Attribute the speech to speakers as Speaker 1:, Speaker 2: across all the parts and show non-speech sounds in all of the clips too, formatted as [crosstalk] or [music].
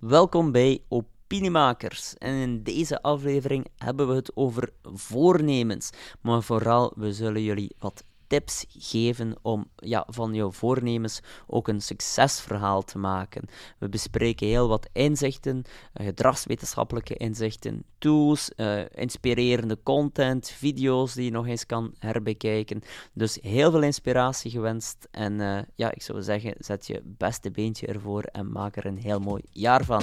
Speaker 1: Welkom bij Opiniemakers. En in deze aflevering hebben we het over voornemens. Maar vooral, we zullen jullie wat tips geven om ja, van jouw voornemens ook een succesverhaal te maken. We bespreken heel wat inzichten, eh, gedragswetenschappelijke inzichten, tools, uh, inspirerende content, video's die je nog eens kan herbekijken. Dus heel veel inspiratie gewenst. En uh, ja, ik zou zeggen, zet je beste beentje ervoor en maak er een heel mooi jaar van.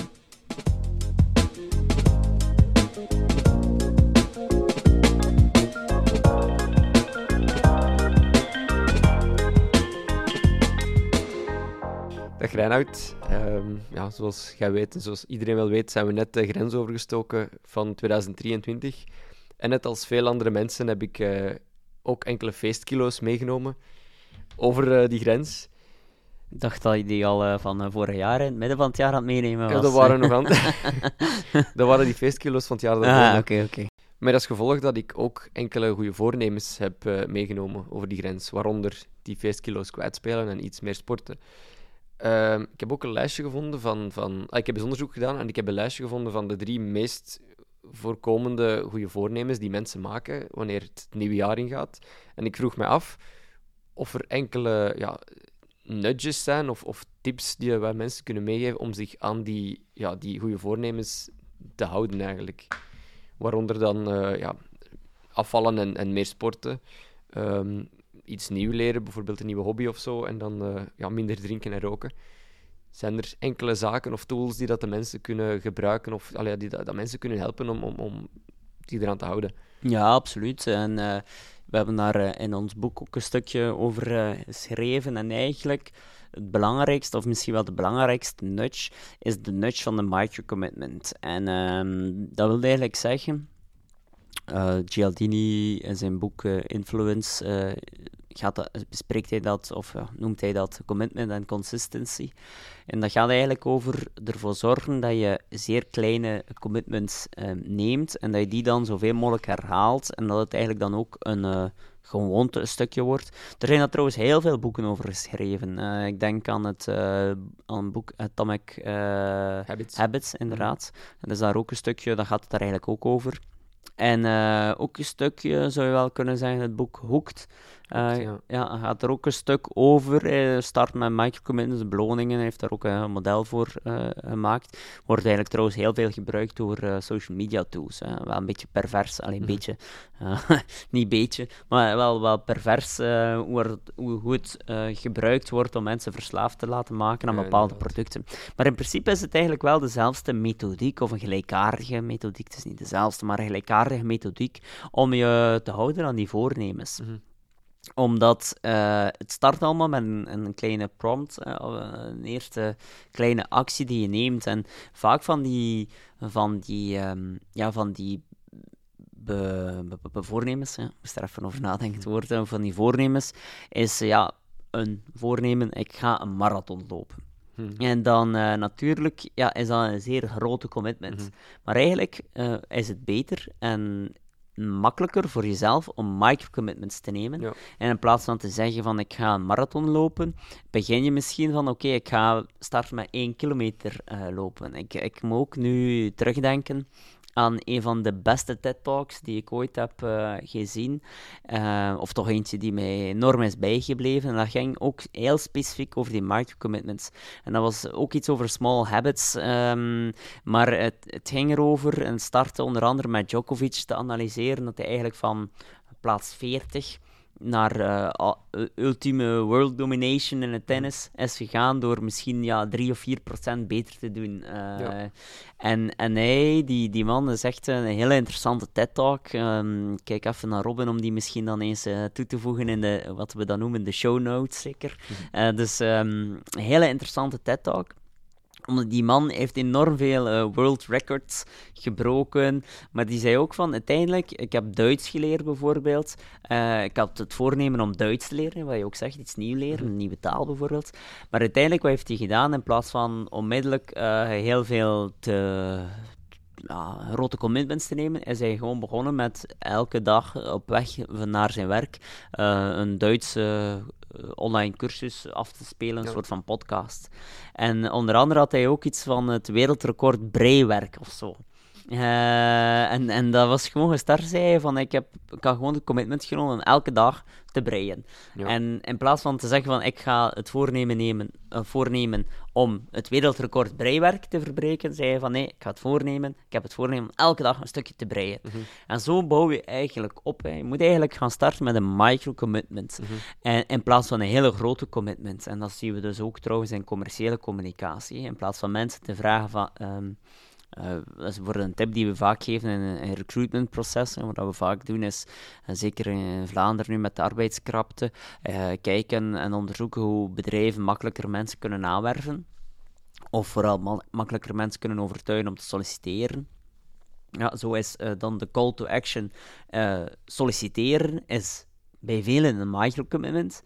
Speaker 2: Dag Reinoud. Um, ja, zoals jij weet en zoals iedereen wel weet, zijn we net de grens overgestoken van 2023. En net als veel andere mensen heb ik uh, ook enkele feestkilo's meegenomen over uh, die grens.
Speaker 1: Ik dacht dat je die al uh, van vorig jaar in het midden van het jaar aan het meenemen was.
Speaker 2: Ja, dat waren nog [laughs] aan. [laughs] dat waren die feestkilo's van het jaar daarvoor.
Speaker 1: Ah, oké, oké. Okay.
Speaker 2: Met als gevolg dat ik ook enkele goede voornemens heb meegenomen over die grens. Waaronder die feestkilo's kwijtspelen en iets meer sporten. Uh, ik heb ook een lijstje gevonden van. van ah, ik heb eens onderzoek gedaan en ik heb een lijstje gevonden van de drie meest voorkomende goede voornemens die mensen maken wanneer het nieuwe jaar ingaat. En ik vroeg me af of er enkele ja, nudges zijn of, of tips die wij mensen kunnen meegeven om zich aan die, ja, die goede voornemens te houden, eigenlijk. Waaronder dan uh, ja, afvallen en, en meer sporten. Um, iets nieuw leren, bijvoorbeeld een nieuwe hobby of zo, en dan uh, ja, minder drinken en roken. Zijn er enkele zaken of tools die dat de mensen kunnen gebruiken, of allee, die dat, mensen kunnen helpen om, om, om die eraan te houden?
Speaker 1: Ja, absoluut. En uh, we hebben daar uh, in ons boek ook een stukje over geschreven. En eigenlijk het belangrijkste, of misschien wel de belangrijkste nudge, is de nudge van de microcommitment. En ehm, dat wil eigenlijk zeggen uh, Gialdini in zijn boek Influence gaat dat, bespreekt hij dat, of noemt hij dat commitment en consistency. En dat gaat eigenlijk over ervoor zorgen dat je zeer kleine commitments neemt en dat je die dan zoveel mogelijk herhaalt en dat het eigenlijk dan ook een gewoonte een stukje wordt. Er zijn er trouwens heel veel boeken over geschreven. ik denk aan het, aan het boek Atomic
Speaker 2: Habits.
Speaker 1: Habits, inderdaad. Mm. En dat is daar ook een stukje, dat gaat het daar eigenlijk ook over. En uh, ook een stukje, zou je wel kunnen zeggen, het boek Hoekt. Uh, ja. ja. gaat er ook een stuk over. Hij start met microcommitments, beloningen. Hij heeft daar ook een model voor gemaakt. Wordt eigenlijk trouwens heel veel gebruikt door social media tools. Hè. Wel een beetje pervers, alleen een mm beetje, [laughs] niet beetje, maar wel, wel pervers hoe, er, hoe, hoe het gebruikt wordt om mensen verslaafd te laten maken aan bepaalde producten. Maar in principe is het eigenlijk wel dezelfde methodiek, of een gelijkaardige methodiek. Het is niet dezelfde, maar een gelijkaardige methodiek om je te houden aan die voornemens. Mm -hmm omdat uh, het start allemaal met een, een kleine prompt, uh, een eerste kleine actie die je neemt. En vaak van die, van die, um, ja, van die be, be, be, voornemens, ja, ik moest er even over nadenken van die voornemens, is ja, een voornemen, ik ga een marathon lopen. Hmm. En dan uh, natuurlijk ja, is dat een zeer grote commitment. Hmm. Maar eigenlijk is het beter en makkelijker voor jezelf om microcommitments te nemen. Ja. En in plaats van te zeggen van ik ga een marathon lopen, begin je misschien van oké, ik ga starten met één kilometer uh, lopen. Ik, ik moet ook nu terugdenken aan een van de beste TED-talks die ik ooit heb uh, gezien. Uh, of toch eentje die mij enorm is bijgebleven. En dat ging ook heel specifiek over die microcommitments. En dat was ook iets over small habits. Um, maar het, het ging erover, en startte onder andere met Djokovic te analyseren, dat hij eigenlijk van plaats 40 naar uh, ultieme world domination in het tennis is gegaan door misschien ja, 3 of 4 procent beter te doen. Uh, ja. En, en hij, die, die man, is echt een hele interessante TED-talk. Um, kijk even naar Robin om die misschien dan eens uh, toe te voegen in de, wat we dan noemen, de show notes, zeker. Mm -hmm. dus um, een hele interessante TED-talk omdat die man heeft enorm veel uh, world records gebroken. Maar die zei ook van, uiteindelijk, ik heb Duits geleerd bijvoorbeeld. Uh, ik had het voornemen om Duits te leren, wat je ook zegt, iets nieuw leren, een nieuwe taal bijvoorbeeld. Maar uiteindelijk, wat heeft hij gedaan? In plaats van onmiddellijk uh, heel veel te, ja, grote commitments te nemen, is hij gewoon begonnen met elke dag op weg naar zijn werk uh, een Duitse online cursus af te spelen, een soort van podcast. En onder andere had hij ook iets van het wereldrecord breiwerk of zo. Uh, en, en dat was gewoon gestart, zei van ik, heb, ik had gewoon het commitment genomen om elke dag te breien. En in plaats van te zeggen van ik ga het voornemen, nemen, uh, voornemen om het wereldrecord breiwerk te verbreken, zei hij van nee, ik ga het voornemen, ik heb het voornemen om elke dag een stukje te breien. Mhm. En zo bouw je eigenlijk op. Hè. Je moet eigenlijk gaan starten met een micro-commitment. Mhm. en, in plaats van een hele grote commitment. En dat zien we dus ook trouwens in commerciële communicatie. In plaats van mensen te vragen van... Um, uh, dat is bijvoorbeeld een tip die we vaak geven in een recruitmentproces. Wat we vaak doen is, uh, zeker in Vlaanderen nu met de arbeidskrapte, uh, kijken en onderzoeken hoe bedrijven makkelijker mensen kunnen aanwerven. Of vooral makkelijker mensen kunnen overtuigen om te solliciteren. Ja, zo is dan de call to action. solliciteren is bij velen een micro-commitment.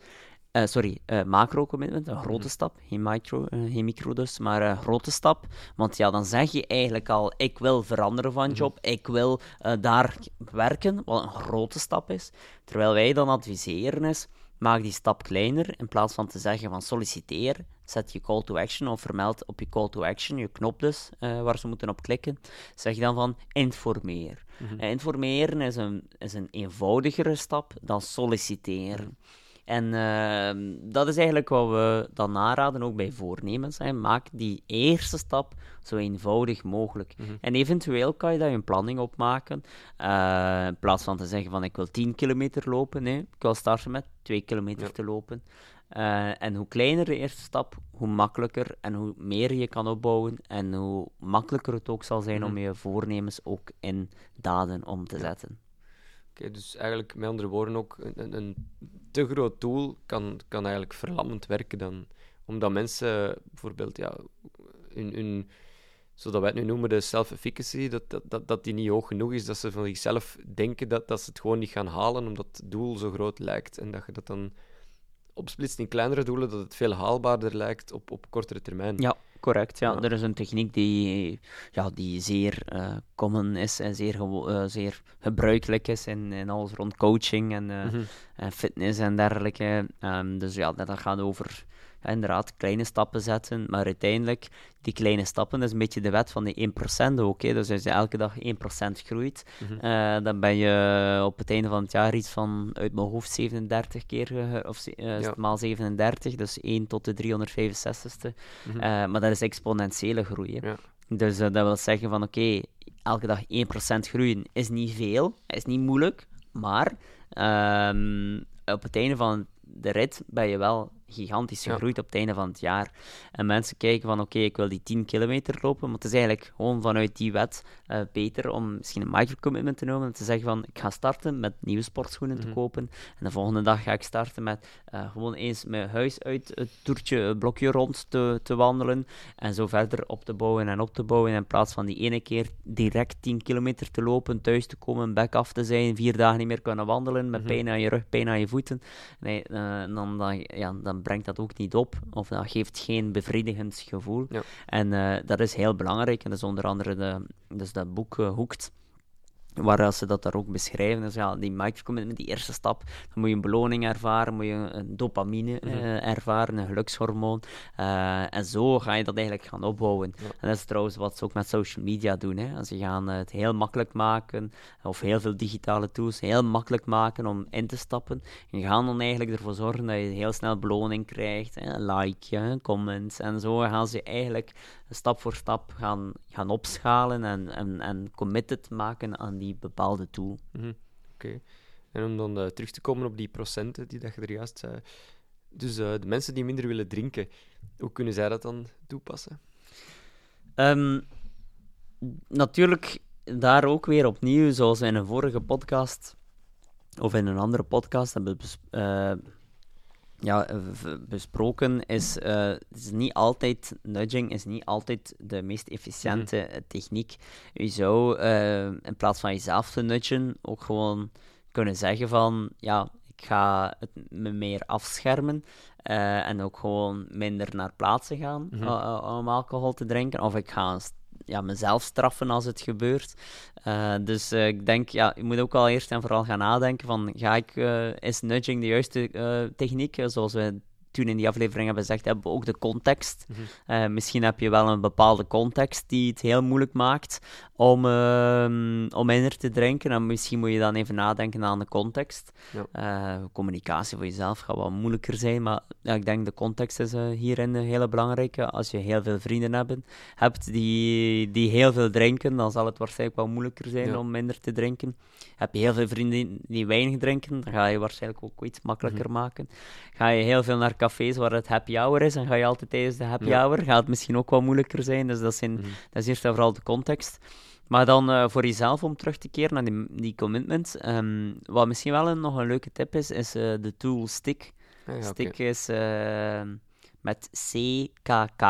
Speaker 1: Uh, sorry, uh, macro-commitment, een grote mhm. stap. Geen micro, uh, geen micro dus, maar een grote stap. Want ja, dan zeg je eigenlijk al, ik wil veranderen van mhm. job, ik wil daar werken, wat een grote stap is. Terwijl wij dan adviseren is, maak die stap kleiner. In plaats van te zeggen van solliciteer, zet je call to action of vermeld op je call to action, je knop dus, waar ze moeten op klikken. Zeg je dan van informeer. Mm informeren is een, is een eenvoudigere stap dan solliciteren. En uh, dat is eigenlijk wat we dan naraden, ook bij voornemens. Hè. Maak die eerste stap zo eenvoudig mogelijk. Mhm. En eventueel kan je daar een planning op maken. Uh, in plaats van te zeggen van ik wil 10 kilometer lopen, nee, ik wil starten met 2 kilometer te lopen. Uh, en hoe kleiner de eerste stap, hoe makkelijker en hoe meer je kan opbouwen en hoe makkelijker het ook zal zijn om mhm. je voornemens ook in daden om te zetten.
Speaker 2: Dus eigenlijk met andere woorden ook een, een, te groot doel kan, kan eigenlijk verlammend werken dan. Omdat mensen bijvoorbeeld ja, hun, hun zodat wij het nu noemen de self-efficacy, dat, dat, dat, dat die niet hoog genoeg is, dat ze van zichzelf denken dat, dat ze het gewoon niet gaan halen omdat het doel zo groot lijkt. En dat je dat dan opsplitst in kleinere doelen, dat het veel haalbaarder lijkt op, op kortere termijn.
Speaker 1: Ja, correct. Ja. Er is een techniek die, ja, die zeer uh, common is en zeer, uh, zeer gebruikelijk is in, in alles rond coaching en, uh, mm en fitness en dergelijke. Um, dus ja, dat gaat over inderdaad kleine stappen zetten, maar uiteindelijk, die kleine stappen, dat is een beetje de wet van die 1% ook. Hè. Dus als je elke dag 1% groeit, mm dan ben je op het einde van het jaar iets van, uit mijn hoofd, 37 keer, of uh, maal 37, dus 1 tot de 365ste. Mm -hmm. maar dat is exponentiële groei. Ja. Dus dat wil zeggen van, oké, elke dag 1% groeien is niet veel, is niet moeilijk, maar um, op het einde van de rit ben je wel gigantisch gegroeid op het einde van het jaar. En mensen kijken van, oké, ik wil die 10 kilometer lopen, maar het is eigenlijk gewoon vanuit die wet uh, beter om misschien een micro-commitment te nemen en te zeggen van, ik ga starten met nieuwe sportschoenen te mhm. kopen en de volgende dag ga ik starten met uh, gewoon eens mijn huis uit het toertje, het blokje rond te, te wandelen en zo verder op te bouwen en op te bouwen in plaats van die ene keer direct 10 kilometer te lopen, thuis te komen, back af te zijn, vier dagen niet meer kunnen wandelen met mm pijn aan je rug, pijn aan je voeten. Nee, uh, dan, dan, ja, dan brengt dat ook niet op, of dat geeft geen bevredigend gevoel. Ja. En uh, dat is heel belangrijk, en dat is onder andere de, dus dat boek uh, Hoekt waar ze dat daar ook beschrijven. Dus ja, die microcommitment, die eerste stap, dan moet je een beloning ervaren, moet je een dopamine mm ervaren, een gelukshormoon. Uh, en zo ga je dat eigenlijk gaan opbouwen. En dat is trouwens wat ze ook met social media doen. Hè. Ze gaan het heel makkelijk maken, of heel veel digitale tools, heel makkelijk maken om in te stappen. En gaan dan eigenlijk ervoor zorgen dat je heel snel beloning krijgt, hè. like, comments. En zo gaan ze eigenlijk stap voor stap gaan, gaan opschalen en, en, en committed maken aan die bepaalde tool.
Speaker 2: Mhm. Oké. En om dan uh, terug te komen op die procenten die dat je er juist zei. Dus uh, de mensen die minder willen drinken, hoe kunnen zij dat dan toepassen?
Speaker 1: Um, natuurlijk, daar ook weer opnieuw, zoals we in een vorige podcast of in een andere podcast hebben uh, ja, besproken, is, uh, is niet altijd, nudging is niet altijd de meest efficiënte mhm. techniek. Je zou uh, in plaats van jezelf te nudgen ook gewoon kunnen zeggen van, ja, ik ga het me meer afschermen uh, en ook gewoon minder naar plaatsen gaan mm -hmm. om alcohol te drinken. Of ik ga ja, mezelf straffen als het gebeurt. dus ik denk, ja, je moet ook al eerst en vooral gaan nadenken van, ga ik, is nudging de juiste techniek, zoals we toen in die aflevering hebben gezegd, hebben we ook de context. Mhm. Eh, misschien heb je wel een bepaalde context die het heel moeilijk maakt om, uh, om minder te drinken. En misschien moet je dan even nadenken aan de context. Ja. Uh, communicatie voor jezelf gaat wat moeilijker zijn, maar ja, ik denk de context is uh, hierin een hele belangrijke. Als je heel veel vrienden hebben, hebt die, die heel veel drinken, dan zal het waarschijnlijk wel moeilijker zijn om minder te drinken. Heb je heel veel vrienden die weinig drinken, dan ga je waarschijnlijk ook iets makkelijker mhm. maken. Ga je heel veel naar cafés waar het happy hour is, en ga je altijd tijdens de happy hour, gaat het misschien ook wel moeilijker zijn. Dus dat, zijn, mhm. dat is eerst en vooral de context. Maar dan uh, voor jezelf, om terug te keren naar die, die commitment, um, wat misschien wel een, nog een leuke tip is, is uh, de tool Stick. Ah, ja, Stick is uh, met CKK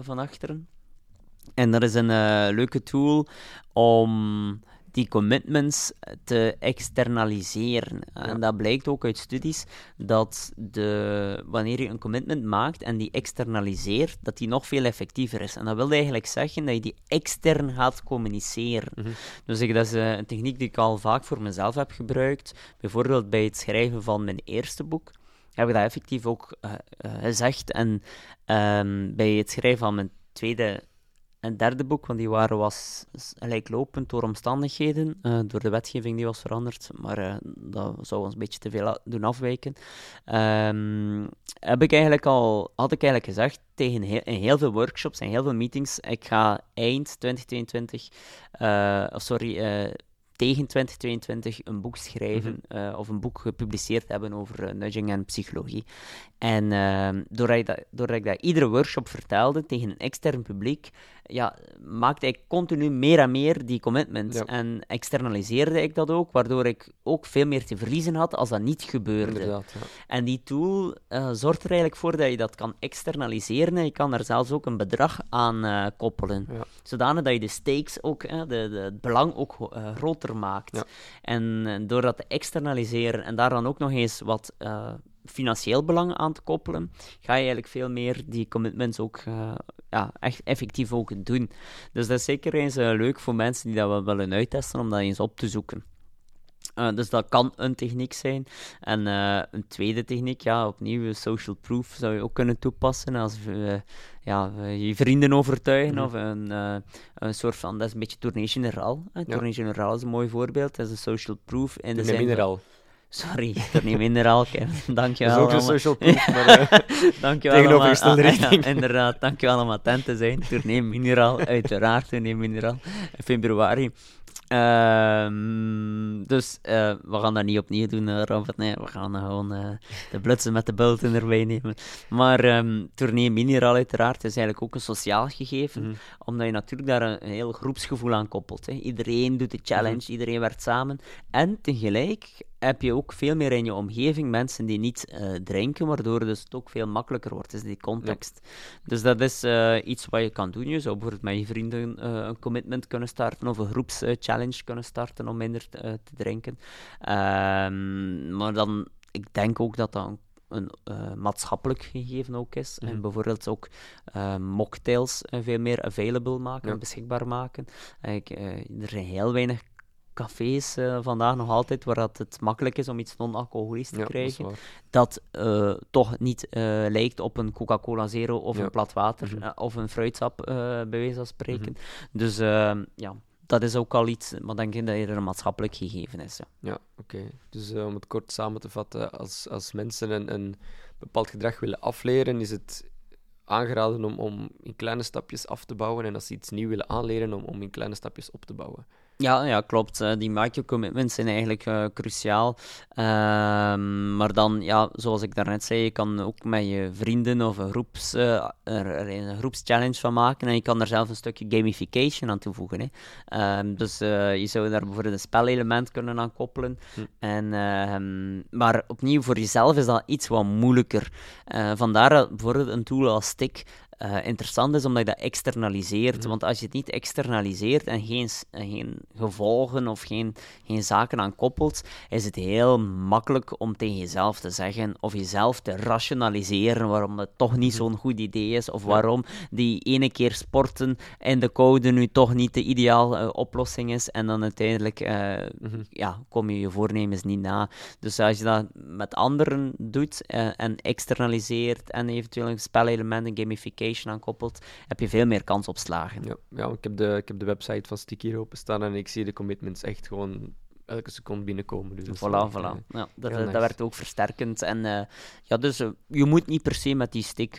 Speaker 1: van achteren. En dat is een leuke tool om die commitments te externaliseren. En dat blijkt ook uit studies dat de, wanneer je een commitment maakt en die externaliseert, dat die nog veel effectiever is. En dat wil eigenlijk zeggen dat je die extern gaat communiceren. Mhm. Dus ik, dat is eh, een techniek die ik al vaak voor mezelf heb gebruikt. Bijvoorbeeld bij het schrijven van mijn eerste boek heb ik dat effectief ook uh, gezegd. En um, bij het schrijven van mijn tweede het derde boek, want die waren was gelijklopend door omstandigheden, uh, door de wetgeving die was veranderd, maar uh, dat zou ons een beetje te veel doen afwijken. Um, heb ik eigenlijk al, had ik eigenlijk gezegd tegen heel, in heel veel workshops en heel veel meetings, ik ga eind 2022, uh, eh, sorry, tegen 2022 een boek schrijven mm of een boek gepubliceerd hebben over nudging en psychologie. En uh, doordat, ik dat, doordat ik dat iedere workshop vertelde tegen een extern publiek, ja, maakte ik continu meer en meer die commitment. En externaliseerde ik dat ook, waardoor ik ook veel meer te verliezen had als dat niet gebeurde. Ja. En die tool uh, zorgt er eigenlijk voor dat je dat kan externaliseren en je kan er zelfs ook een bedrag aan uh, koppelen. Ja. Zodanig dat je de stakes ook, de, de, het belang ook groter maakt. En door dat te externaliseren en daar dan ook nog eens wat financieel belang aan te koppelen, ga je eigenlijk veel meer die commitments ook uh, ja, echt effectief ook doen. Dus dat is zeker eens uh, leuk voor mensen die dat wel willen uittesten, om dat eens op te zoeken. Uh, dus dat kan een techniek zijn. En een tweede techniek, ja, opnieuw social proof zou je ook kunnen toepassen als ja, je vrienden overtuigen mhm. of een, een soort van, dat is een beetje tournee generaal. Tournee generaal is een mooi voorbeeld, dat is een social proof in de
Speaker 2: zin
Speaker 1: Sorry, er niet minder al, [laughs] Dankjewel.
Speaker 2: Dat is ook een social proof, maar uh, [laughs] dankjewel tegenovergestelde [laughs]
Speaker 1: ah, richting. Ja, inderdaad, dankjewel om attent te zijn. Tournee Mineral, uiteraard, Tournee Mineral. In februari. Ehm, dus uh, we gaan dat niet opnieuw doen, uh, Robert. Nee, we gaan gewoon uh, de blutsen met de bulten erbij nemen. Maar um, Tournee Mineral, uiteraard, is eigenlijk ook een sociaal gegeven. Mm. Omdat je natuurlijk daar een, heel groepsgevoel aan koppelt. Hè. Iedereen doet de challenge, mm. iedereen werkt samen. En tegelijk heb je ook veel meer in je omgeving mensen die niet uh, drinken, waardoor dus het ook veel makkelijker wordt, is die context. Dus dat is uh, iets wat je kan doen. Je zou bijvoorbeeld met je vrienden uh, een commitment kunnen starten of een groepschallenge kunnen starten om minder te, te drinken. Um, maar dan, ik denk ook dat dat een een uh, maatschappelijk gegeven ook is. En mhm. bijvoorbeeld ook uh, mocktails uh, veel meer available maken, ja. beschikbaar maken. er zijn heel weinig cafés uh, vandaag nog altijd, waar dat het makkelijk is om iets non-alcoholisch te krijgen, dat, uh, toch niet uh, lijkt op een Coca-Cola Zero of een plat water mhm. of een fruitsap, bij wijze van spreken. Mhm. Dus ehm, ja, dat is ook al iets, maar denk ik dat er een maatschappelijk gegeven is. Ja,
Speaker 2: ja oké. Dus om het kort samen te vatten, als, als mensen een, een bepaald gedrag willen afleren, is het aangeraden om, om in kleine stapjes af te bouwen en als ze iets nieuw willen aanleren, om, om in kleine stapjes op te bouwen.
Speaker 1: Ja, ja klopt. Die micro-commitments zijn eigenlijk uh, cruciaal. Ehm, maar dan, ja, zoals ik daarnet zei, je kan ook met je vrienden of een, groeps, uh, er, een groepschallenge van maken. En je kan er zelf een stukje gamification aan toevoegen. Hè. Ehm, dus je zou daar bijvoorbeeld een spelelement kunnen aan koppelen. Hm. En, ehm, maar opnieuw, voor jezelf is dat iets wat moeilijker. vandaar bijvoorbeeld een tool als Stick uh, interessant is, omdat je dat externaliseert.
Speaker 2: Mhm.
Speaker 1: Want als je het niet externaliseert en geen, geen gevolgen of geen, geen zaken aan koppelt, is het heel makkelijk om tegen jezelf te zeggen of jezelf te rationaliseren waarom het toch niet mhm. zo'n goed idee is of waarom die ene keer sporten in de koude nu toch niet de ideale uh, oplossing is en dan uiteindelijk uh, ja, kom je je voornemens niet na. Dus als je dat met anderen doet en externaliseert en eventueel een spelelementen, gamification aankoppelt, heb je veel meer kans op slagen.
Speaker 2: Ja, ja ik, heb de, ik heb de website van Sticky hier openstaan en ik zie de commitments echt gewoon elke seconde binnenkomen. Dus
Speaker 1: voilà, voilà. Uh, ja, dat, dat, werkt ook versterkend. En uh, ja, dus uh, je moet niet per se met die stick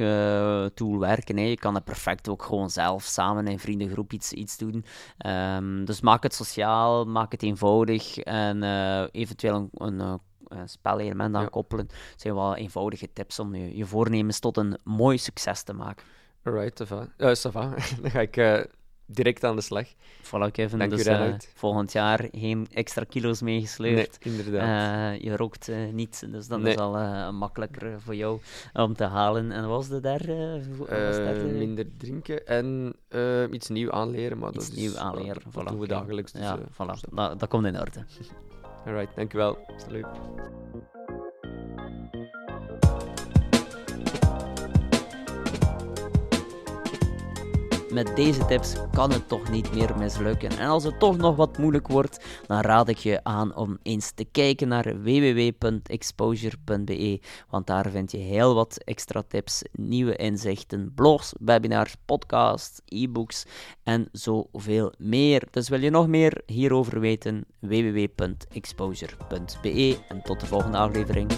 Speaker 1: tool werken. Hè. Je kan het perfect ook gewoon zelf samen in vriendengroep iets, iets doen. Um, dus maak het sociaal, maak het eenvoudig en eventueel een, een een spelelement aan ja. koppelen. Dat zijn wel eenvoudige tips om je, je voornemens tot een mooi succes te maken.
Speaker 2: Alright, Sava. Uh, Sava. [laughs] Dan ga ik uh, direct aan de slag.
Speaker 1: Voilà, Kevin. Dank dus uh, volgend jaar geen extra kilo's meegesleurd.
Speaker 2: Nee, inderdaad.
Speaker 1: je rookt niet, dus dat nee. is al makkelijker voor jou om te halen. En was de daar?
Speaker 2: Was daar minder drinken en iets nieuw aanleren. Maar
Speaker 1: iets
Speaker 2: dat
Speaker 1: nieuw aanleren,
Speaker 2: dat
Speaker 1: voilà.
Speaker 2: doen we dagelijks.
Speaker 1: Dus, ja, voilà. Dat, dat komt in orde.
Speaker 2: Alright, dankjewel. Salut.
Speaker 1: Met deze tips kan het toch niet meer mislukken. En als het toch nog wat moeilijk wordt, dan raad ik je aan om eens te kijken naar www.exposure.be, want daar vind je heel wat extra tips, nieuwe inzichten, blogs, webinars, podcasts, e-books en zoveel meer. Dus wil je nog meer hierover weten? www.exposure.be en tot de volgende aflevering.